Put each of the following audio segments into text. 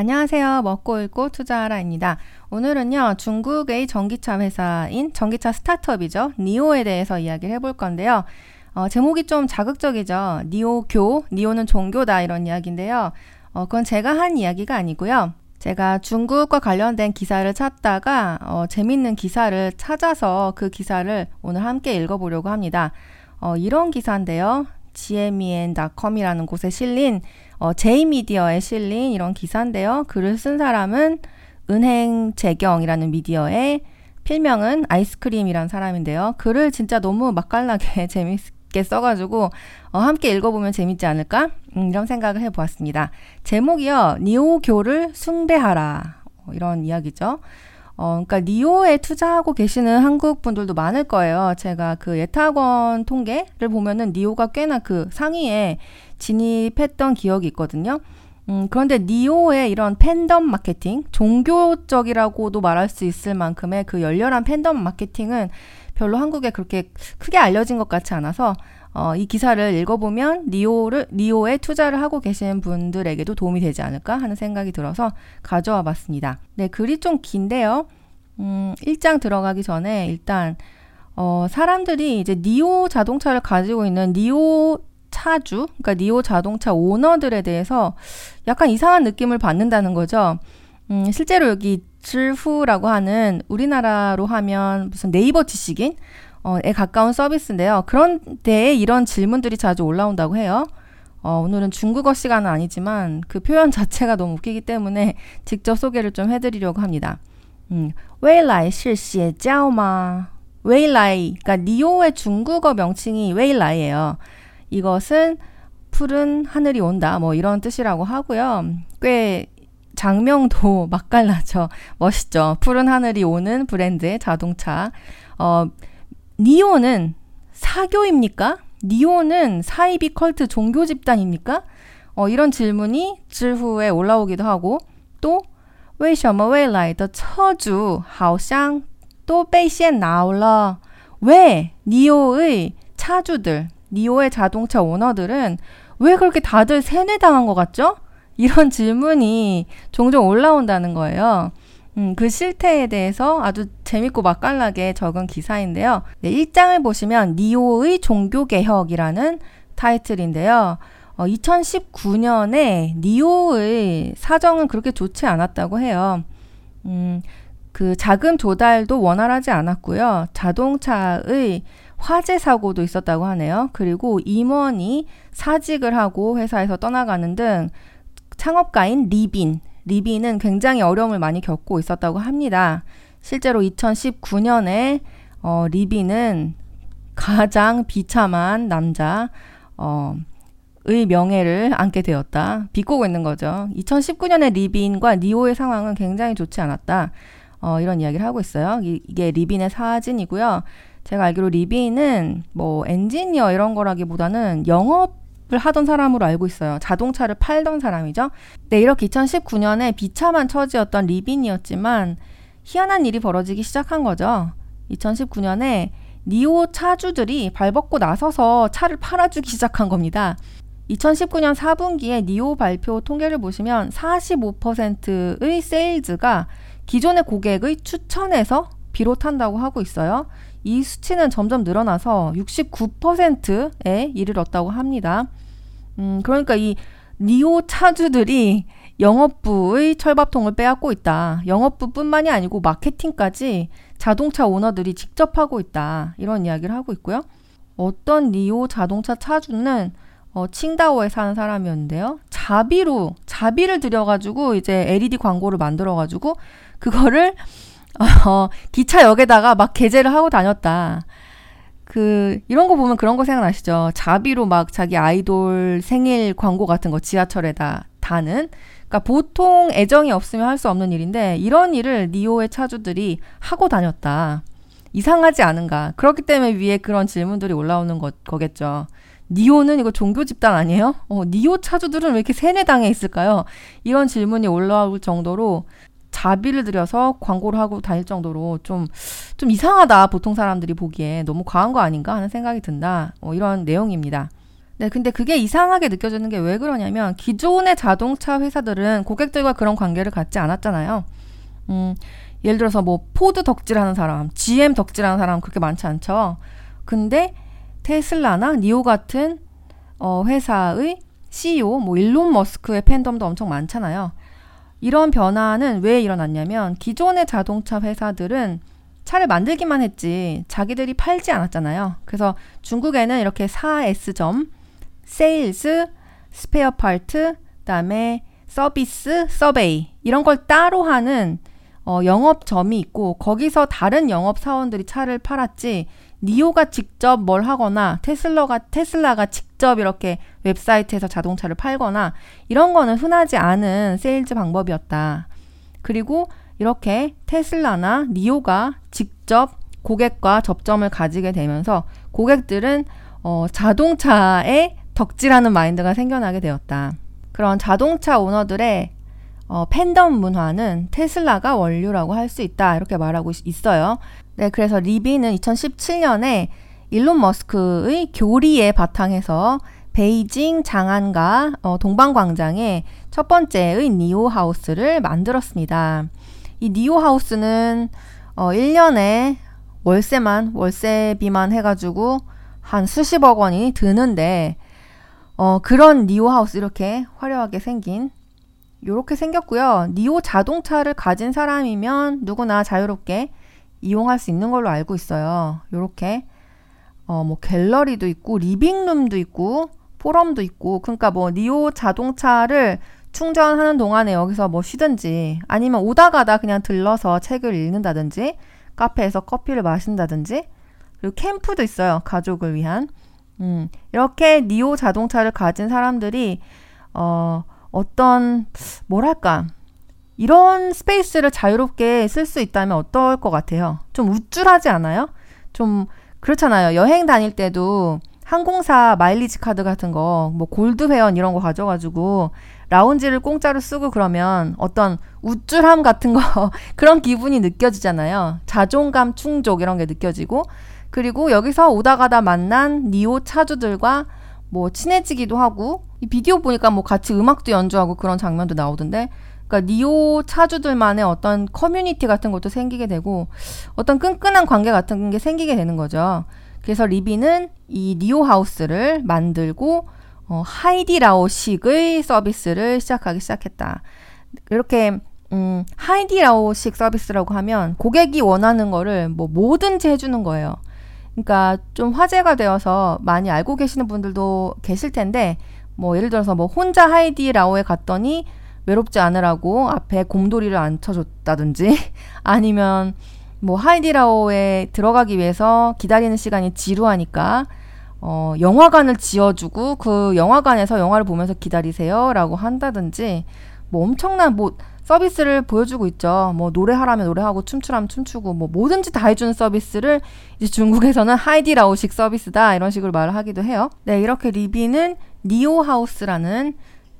안녕하세요. 먹고 읽고 투자하라입니다. 오늘은요, 중국의 전기차 회사인 전기차 스타트업이죠. 니오에 대해서 이야기를 해볼 건데요. 어, 제목이 좀 자극적이죠. 니오교, 니오는 종교다 이런 이야기인데요. 어, 그건 제가 한 이야기가 아니고요. 제가 중국과 관련된 기사를 찾다가 어, 재밌는 기사를 찾아서 그 기사를 오늘 함께 읽어보려고 합니다. 어, 이런 기사인데요. gmen.com이라는 곳에 실린 어, 제이미디어에 실린 이런 기사인데요. 글을 쓴 사람은 은행 재경이라는 미디어의 필명은 아이스크림이란 사람인데요. 글을 진짜 너무 맛깔나게 재밌게 써가지고 어, 함께 읽어보면 재밌지 않을까? 음, 이런 생각을 해보았습니다. 제목이요. 니오교를 숭배하라. 어, 이런 이야기죠. 어, 그러니까 니오에 투자하고 계시는 한국 분들도 많을 거예요. 제가 그 예탁원 통계를 보면은 니오가 꽤나 그 상위에 진입했던 기억이 있거든요. 음, 그런데 니오의 이런 팬덤 마케팅, 종교적이라고도 말할 수 있을 만큼의 그 열렬한 팬덤 마케팅은 별로 한국에 그렇게 크게 알려진 것 같지 않아서 어, 이 기사를 읽어보면 니오를 니오에 투자를 하고 계신 분들에게도 도움이 되지 않을까 하는 생각이 들어서 가져와 봤습니다. 네, 글이 좀 긴데요. 음, 1장 들어가기 전에 일단 어, 사람들이 이제 니오 자동차를 가지고 있는 니오 차주, 그러니까 니오 자동차 오너들에 대해서 약간 이상한 느낌을 받는다는 거죠. 음, 실제로 여기 질후라고 하는 우리나라로 하면 무슨 네이버 지식인 어, 어, 에 가까운 서비스인데요. 그런데 이런 질문들이 자주 올라온다고 해요. 어, 오늘은 중국어 시간은 아니지만 그 표현 자체가 너무 웃기기 때문에 직접 소개를 좀 해드리려고 합니다. 음, 웨이라이 실시에짜오마 웨이라이 그러니까 니오의 중국어 명칭이 웨이라이예요. 이것은 푸른 하늘이 온다 뭐 이런 뜻이라고 하고요. 꽤 작명도 맛깔나죠. 멋있죠. 푸른 하늘이 오는 브랜드의 자동차. 어, 니오는 사교입니까? 니오는 사이비 컬트 종교 집단입니까? 어, 이런 질문이 질후에 올라오기도 하고 또 为什么未来的车主好像都被先拿了왜 니오의 차주들, 니오의 자동차 오너들은 왜 그렇게 다들 세뇌당한 것 같죠? 이런 질문이 종종 올라온다는 거예요. 음, 그 실태에 대해서 아주 재밌고 맛깔나게 적은 기사인데요. 네, 1장을 보시면 니오의 종교개혁이라는 타이틀인데요. 어, 2019년에 니오의 사정은 그렇게 좋지 않았다고 해요. 음, 그 자금 조달도 원활하지 않았고요. 자동차의 화재 사고도 있었다고 하네요. 그리고 임원이 사직을 하고 회사에서 떠나가는 등 창업가인 리빈, 리빈은 굉장히 어려움을 많이 겪고 있었다고 합니다. 실제로 2019년에 어, 리빈은 가장 비참한 남자, 어, 의 명예를 안게 되었다. 비꼬고 있는 거죠. 2019년에 리빈과 니오의 상황은 굉장히 좋지 않았다. 어, 이런 이야기를 하고 있어요. 이, 이게 리빈의 사진이고요. 제가 알기로 리빈은 뭐 엔지니어 이런 거라기보다는 영업 을 하던 사람으로 알고 있어요. 자동차를 팔던 사람이죠. 네, 이렇게 2019년에 비참한 처지였던 리빈이었지만 희한한 일이 벌어지기 시작한 거죠. 2019년에 니오 차주들이 발벗고 나서서 차를 팔아주기 시작한 겁니다. 2019년 4분기에 니오 발표 통계를 보시면 45%의 세일즈가 기존의 고객의 추천에서 비롯한다고 하고 있어요. 이 수치는 점점 늘어나서 69%에 이르렀다고 합니다. 음, 그러니까 이 니오 차주들이 영업부의 철밥통을 빼앗고 있다. 영업부뿐만이 아니고 마케팅까지 자동차 오너들이 직접 하고 있다. 이런 이야기를 하고 있고요. 어떤 니오 자동차 차주는 어, 칭다오에 사는 사람이었는데요. 자비로 자비를 들여가지고 이제 LED 광고를 만들어가지고 그거를 어, 기차역에다가 막 게재를 하고 다녔다. 그 이런 거 보면 그런 거 생각나시죠? 자비로 막 자기 아이돌 생일 광고 같은 거 지하철에다 다는. 그러니까 보통 애정이 없으면 할 수 없는 일인데 이런 일을 니오의 차주들이 하고 다녔다. 이상하지 않은가? 그렇기 때문에 위에 그런 질문들이 올라오는 것, 거겠죠. 니오는 이거 종교 집단 아니에요? 어, 니오 차주들은 왜 이렇게 세뇌당해 있을까요? 이런 질문이 올라올 정도로 자비를 들여서 광고를 하고 다닐 정도로 좀, 좀 이상하다. 보통 사람들이 보기에 너무 과한 거 아닌가 하는 생각이 든다. 어, 이런 내용입니다. 네, 근데 그게 이상하게 느껴지는 게 왜 그러냐면 기존의 자동차 회사들은 고객들과 그런 관계를 갖지 않았잖아요. 음, 예를 들어서 뭐 포드 덕질하는 사람, GM 덕질하는 사람 그렇게 많지 않죠. 근데 테슬라나 니오 같은 어, 회사의 CEO, 뭐 일론 머스크의 팬덤도 엄청 많잖아요. 이런 변화는 왜 일어났냐면 기존의 자동차 회사들은 차를 만들기만 했지 자기들이 팔지 않았잖아요. 그래서 중국에는 이렇게 4S점, sales, spare part, 그다음에 service, survey 이런 걸 따로 하는 어, 영업점이 있고 거기서 다른 영업 사원들이 차를 팔았지 니오가 직접 뭘 하거나 테슬라가 테슬라가 직접 이렇게 웹사이트에서 자동차를 팔거나 이런 거는 흔하지 않은 세일즈 방법이었다. 그리고 이렇게 테슬라나 니오가 직접 고객과 접점을 가지게 되면서 고객들은 어, 자동차에 덕질하는 마인드가 생겨나게 되었다. 그런 자동차 오너들의 어, 팬덤 문화는 테슬라가 원료라고 할 수 있다. 이렇게 말하고 있어요. 네, 그래서 리비는 2017년에 일론 머스크의 교리에 바탕해서 베이징 장안과 어, 동방광장에 첫 번째의 니오 하우스를 만들었습니다. 이 니오 하우스는 어, 1년에 월세만, 월세비만 해가지고 한 수십억 원이 드는데, 어, 그런 니오 하우스 이렇게 화려하게 생긴 요렇게 생겼고요. 니오 자동차를 가진 사람이면 누구나 자유롭게 이용할 수 있는 걸로 알고 있어요. 요렇게 어, 뭐 갤러리도 있고 리빙룸도 있고 포럼도 있고 그러니까 뭐 니오 자동차를 충전하는 동안에 여기서 뭐 쉬든지 아니면 오다 가다 그냥 들러서 책을 읽는다든지 카페에서 커피를 마신다든지 그리고 캠프도 있어요. 가족을 위한. 음, 이렇게 니오 자동차를 가진 사람들이 어 어떤 뭐랄까 이런 스페이스를 자유롭게 쓸 수 있다면 어떨 것 같아요? 좀 우쭐하지 않아요? 좀 그렇잖아요. 여행 다닐 때도 항공사 마일리지 카드 같은 거, 뭐 골드 회원 이런 거 가져가지고 라운지를 공짜로 쓰고 그러면 어떤 우쭐함 같은 거 그런 기분이 느껴지잖아요. 자존감 충족 이런 게 느껴지고 그리고 여기서 오다 가다 만난 니오 차주들과 뭐 친해지기도 하고 이 비디오 보니까 뭐 같이 음악도 연주하고 그런 장면도 나오던데 그러니까 니오 차주들만의 어떤 커뮤니티 같은 것도 생기게 되고 어떤 끈끈한 관계 같은 게 생기게 되는 거죠. 그래서 리빈은 이 니오 하우스를 만들고 어, 하이디라오식의 서비스를 시작하기 시작했다. 이렇게 음, 하이디라오식 서비스라고 하면 고객이 원하는 거를 뭐 뭐든지 해주는 거예요. 그러니까 좀 화제가 되어서 많이 알고 계시는 분들도 계실 텐데 뭐 예를 들어서 뭐 혼자 하이디 라오에 갔더니 외롭지 않으라고 앞에 곰돌이를 앉혀줬다든지 아니면 뭐 하이디 라오에 들어가기 위해서 기다리는 시간이 지루하니까 어, 영화관을 지어주고 그 영화관에서 영화를 보면서 기다리세요라고 한다든지 뭐 엄청난 뭐 서비스를 보여주고 있죠. 뭐 노래하라면 노래하고 춤추라면 춤추고 뭐 뭐든지 다 해주는 서비스를 이제 중국에서는 하이디라오식 서비스다 이런 식으로 말을 하기도 해요. 네 이렇게 리빈은 니오 하우스라는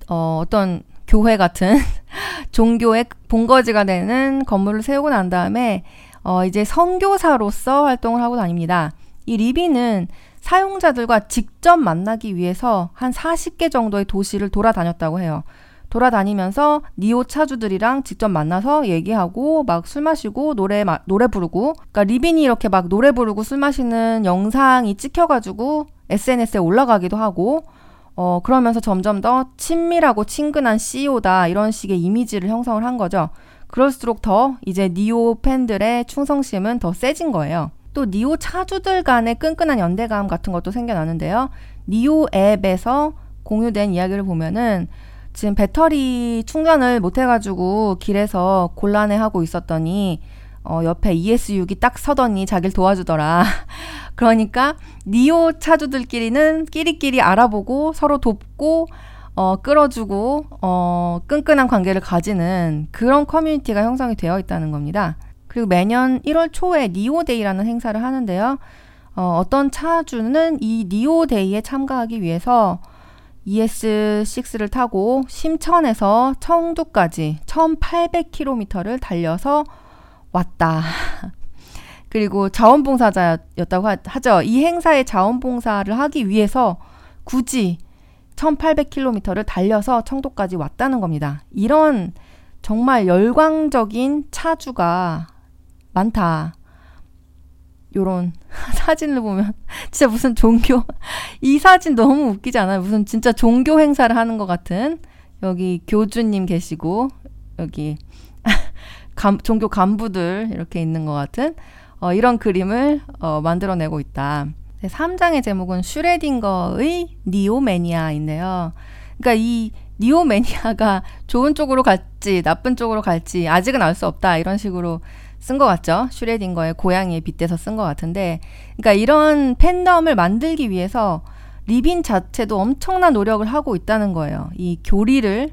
어, 어떤 교회 같은 종교의 본거지가 되는 건물을 세우고 난 다음에 어, 이제 선교사로서 활동을 하고 다닙니다. 이 리빈은 사용자들과 직접 만나기 위해서 한 40개 정도의 도시를 돌아다녔다고 해요. 돌아다니면서 니오 차주들이랑 직접 만나서 얘기하고 막 술 마시고 노래 마, 노래 부르고 그러니까 리빈이 이렇게 막 노래 부르고 술 마시는 영상이 찍혀가지고 SNS에 올라가기도 하고 어 그러면서 점점 더 친밀하고 친근한 CEO다 이런 식의 이미지를 형성을 한 거죠. 그럴수록 더 이제 니오 팬들의 충성심은 더 세진 거예요. 또 니오 차주들 간의 끈끈한 연대감 같은 것도 생겨나는데요. 니오 앱에서 공유된 이야기를 보면은 지금 배터리 충전을 못 해가지고 길에서 곤란해하고 있었더니 어, 옆에 ES6이 딱 서더니 자기를 도와주더라. 그러니까 니오 차주들끼리는 끼리끼리 알아보고 서로 돕고 어, 끌어주고 어, 끈끈한 관계를 가지는 그런 커뮤니티가 형성이 되어 있다는 겁니다. 그리고 매년 1월 초에 니오데이라는 행사를 하는데요. 어, 어떤 차주는 이 니오데이에 참가하기 위해서 ES6를 타고 심천에서 청두까지 1800km를 달려서 왔다. 그리고 자원봉사자였다고 하죠. 이 행사에 자원봉사를 하기 위해서 굳이 1800km를 달려서 청도까지 왔다는 겁니다. 이런 정말 열광적인 차주가 많다. 요런 사진을 보면 진짜 무슨 종교 이 사진 너무 웃기지 않아요? 무슨 진짜 종교 행사를 하는 것 같은 여기 교주님 계시고 여기 감, 종교 간부들 이렇게 있는 것 같은 어, 이런 그림을 어, 만들어내고 있다. 3장의 제목은 슈레딩거의 니오매니아인데요. 그러니까 이 니오매니아가 좋은 쪽으로 갈지 나쁜 쪽으로 갈지 아직은 알 수 없다 이런 식으로 쓴 것 같죠. 슈레딩거의 고양이에 빗대서 쓴 것 같은데, 그러니까 이런 팬덤을 만들기 위해서 리빈 자체도 엄청난 노력을 하고 있다는 거예요. 이 교리를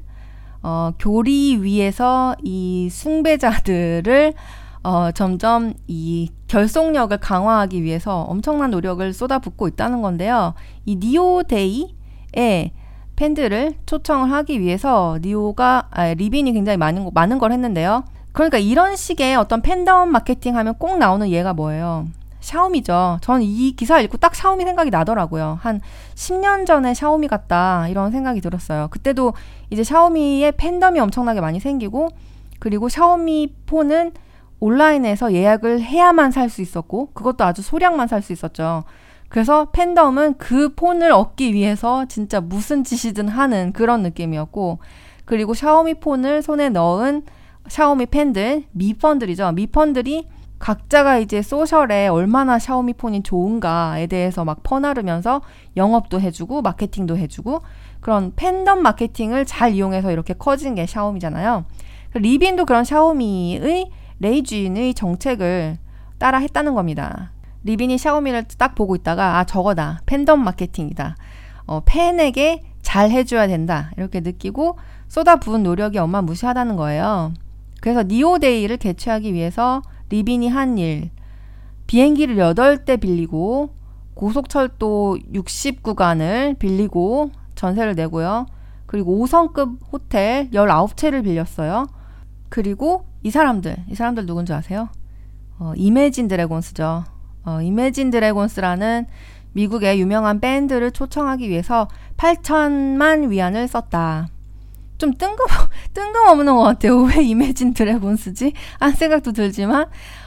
어, 교리 위에서 이 숭배자들을 어, 점점 이 결속력을 강화하기 위해서 엄청난 노력을 쏟아붓고 있다는 건데요. 이 니오데이의 팬들을 초청을 하기 위해서 니오가 아, 리빈이 굉장히 많은 많은 걸 했는데요. 그러니까 이런 식의 어떤 팬덤 마케팅 하면 꼭 나오는 예가 뭐예요? 샤오미죠. 저는 이 기사 읽고 딱 샤오미 생각이 나더라고요. 한 10년 전에 샤오미 같다 이런 생각이 들었어요. 그때도 이제 샤오미의 팬덤이 엄청나게 많이 생기고 그리고 샤오미 폰은 온라인에서 예약을 해야만 살 수 있었고 그것도 아주 소량만 살 수 있었죠. 그래서 팬덤은 그 폰을 얻기 위해서 진짜 무슨 짓이든 하는 그런 느낌이었고 그리고 샤오미 폰을 손에 넣은 샤오미 팬들, 미펀들이죠. 미펀들이 각자가 이제 소셜에 얼마나 샤오미 폰이 좋은가에 대해서 막 퍼나르면서 영업도 해주고 마케팅도 해주고 그런 팬덤 마케팅을 잘 이용해서 이렇게 커진 게 샤오미잖아요. 리빈도 그런 샤오미의 레이쥔의 정책을 따라 했다는 겁니다. 리빈이 샤오미를 딱 보고 있다가 아 저거다 팬덤 마케팅이다. 어, 팬에게 잘 해줘야 된다 이렇게 느끼고 쏟아부은 노력이 어마무시하다는 거예요. 그래서 니오데이를 개최하기 위해서 리빈이 한 일, 비행기를 8대 빌리고 고속철도 60구간을 빌리고 전세를 내고요. 그리고 5성급 호텔 19채를 빌렸어요. 그리고 이 사람들, 이 사람들 누군지 아세요? 어, 이매진 드래곤스죠. 어, 이매진 드래곤스라는 미국의 유명한 밴드를 초청하기 위해서 8천만 위안을 썼다. 좀 뜬금, 뜬금없는 것 같아요. 왜 이매진 드래곤스지? 한 생각도 들지만,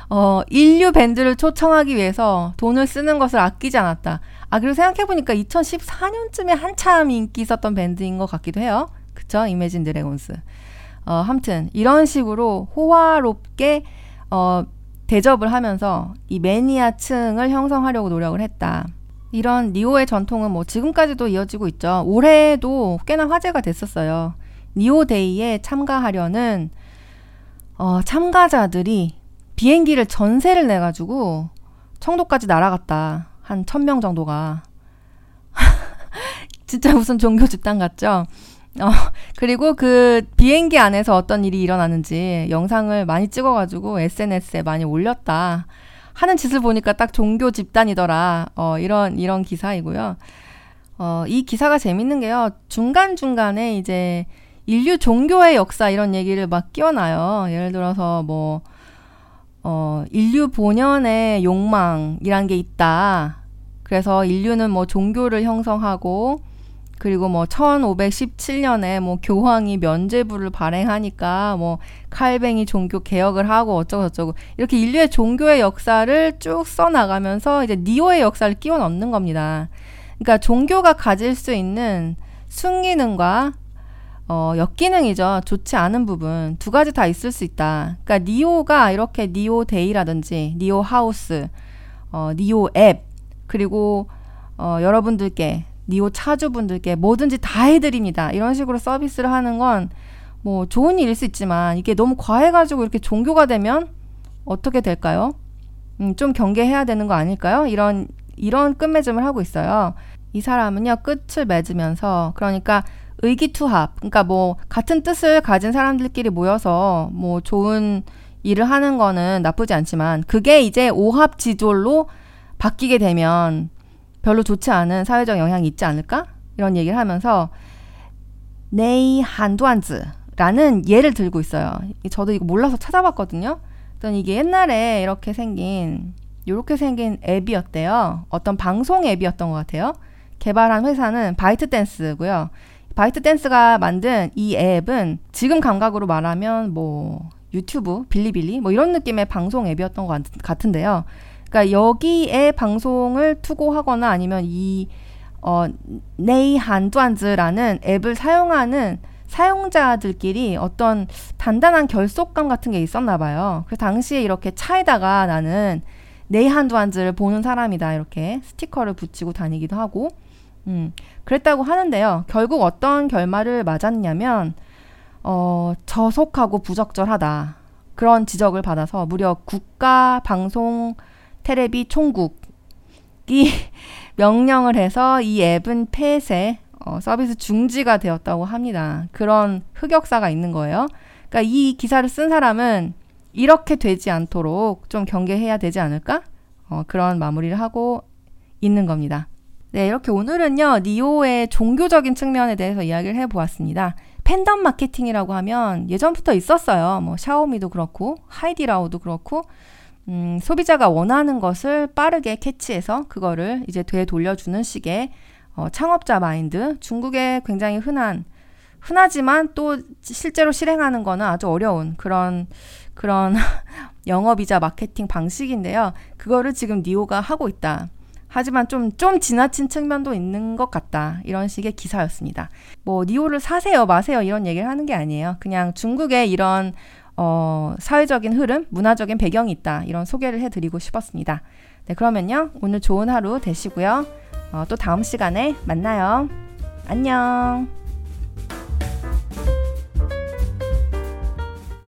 어, 일류 밴드를 초청하기 위해서 돈을 쓰는 것을 아끼지 않았다. 아, 그리고 생각해보니까 2014년쯤에 한참 인기 있었던 밴드인 것 같기도 해요. 그쵸? 이매진 드래곤스. 어, 함튼, 이런 식으로 호화롭게, 어, 대접을 하면서 이 매니아층을 형성하려고 노력을 했다. 이런 리오의 전통은 뭐 지금까지도 이어지고 있죠. 올해도 꽤나 화제가 됐었어요. 니오데이에 참가하려는 어, 참가자들이 비행기를 전세를 내가지고 청도까지 날아갔다. 한 천 명 정도가. 진짜 무슨 종교 집단 같죠? 어, 그리고 그 비행기 안에서 어떤 일이 일어나는지 영상을 많이 찍어가지고 SNS에 많이 올렸다. 하는 짓을 보니까 딱 종교 집단이더라. 어, 이런, 이런 기사이고요. 어, 이 기사가 재밌는 게요. 중간중간에 이제 인류 종교의 역사 이런 얘기를 막 끼워놔요. 예를 들어서 뭐, 어, 인류 본연의 욕망이란 게 있다. 그래서 인류는 뭐 종교를 형성하고, 그리고 뭐 1517년에 뭐 교황이 면죄부를 발행하니까 뭐 칼뱅이 종교 개혁을 하고 어쩌고 저쩌고 이렇게 인류의 종교의 역사를 쭉 써나가면서 이제 니오의 역사를 끼워 넣는 겁니다. 그러니까 종교가 가질 수 있는 순기능과 어, 역기능이죠. 좋지 않은 부분 두 가지 다 있을 수 있다. 그러니까 니오가 이렇게 니오 데이라든지 니오 하우스, 어, 니오 앱 그리고 어, 여러분들께 니오 차주분들께 뭐든지 다 해드립니다. 이런 식으로 서비스를 하는 건 뭐 좋은 일일 수 있지만 이게 너무 과해가지고 이렇게 종교가 되면 어떻게 될까요? 음, 좀 경계해야 되는 거 아닐까요? 이런 이런 끝맺음을 하고 있어요. 이 사람은요 끝을 맺으면서 그러니까 의기투합. 그러니까 뭐 같은 뜻을 가진 사람들끼리 모여서 뭐 좋은 일을 하는 거는 나쁘지 않지만 그게 이제 오합지졸로 바뀌게 되면 별로 좋지 않은 사회적 영향이 있지 않을까? 이런 얘기를 하면서 네이한두안즈라는 예를 들고 있어요. 저도 이거 몰라서 찾아봤거든요. 그랬더니 이게 옛날에 이렇게 생긴 이렇게 생긴 앱이었대요. 어떤 방송 앱이었던 것 같아요. 개발한 회사는 바이트댄스고요. 바이트댄스가 만든 이 앱은 지금 감각으로 말하면 뭐 유튜브, 빌리빌리 뭐 이런 느낌의 방송 앱이었던 것 같은데요. 그러니까 여기에 방송을 투고하거나 아니면 이 어, 네이 한두안즈라는 앱을 사용하는 사용자들끼리 어떤 단단한 결속감 같은 게 있었나 봐요. 그래서 당시에 이렇게 차에다가 나는 네이 한두안즈를 보는 사람이다 이렇게 스티커를 붙이고 다니기도 하고 음, 그랬다고 하는데요. 결국 어떤 결말을 맞았냐면 어, 저속하고 부적절하다. 그런 지적을 받아서 무려 국가 방송 테레비 총국이 명령을 해서 이 앱은 폐쇄, 어, 서비스 중지가 되었다고 합니다. 그런 흑역사가 있는 거예요. 그러니까 이 기사를 쓴 사람은 이렇게 되지 않도록 좀 경계해야 되지 않을까? 어, 그런 마무리를 하고 있는 겁니다. 네, 이렇게 오늘은요, 니오의 종교적인 측면에 대해서 이야기를 해보았습니다. 팬덤 마케팅이라고 하면 예전부터 있었어요. 뭐, 샤오미도 그렇고, 하이디라오도 그렇고, 음, 소비자가 원하는 것을 빠르게 캐치해서 그거를 이제 되돌려주는 식의 어, 창업자 마인드. 중국에 굉장히 흔한, 흔하지만 또 실제로 실행하는 거는 아주 어려운 그런, 그런 영업이자 마케팅 방식인데요. 그거를 지금 니오가 하고 있다. 하지만 좀, 좀 지나친 측면도 있는 것 같다. 이런 식의 기사였습니다. 뭐, 니오를 사세요, 마세요, 이런 얘기를 하는 게 아니에요. 그냥 중국의 이런, 어, 사회적인 흐름, 문화적인 배경이 있다. 이런 소개를 해드리고 싶었습니다. 네, 그러면요. 오늘 좋은 하루 되시고요. 어, 또 다음 시간에 만나요. 안녕.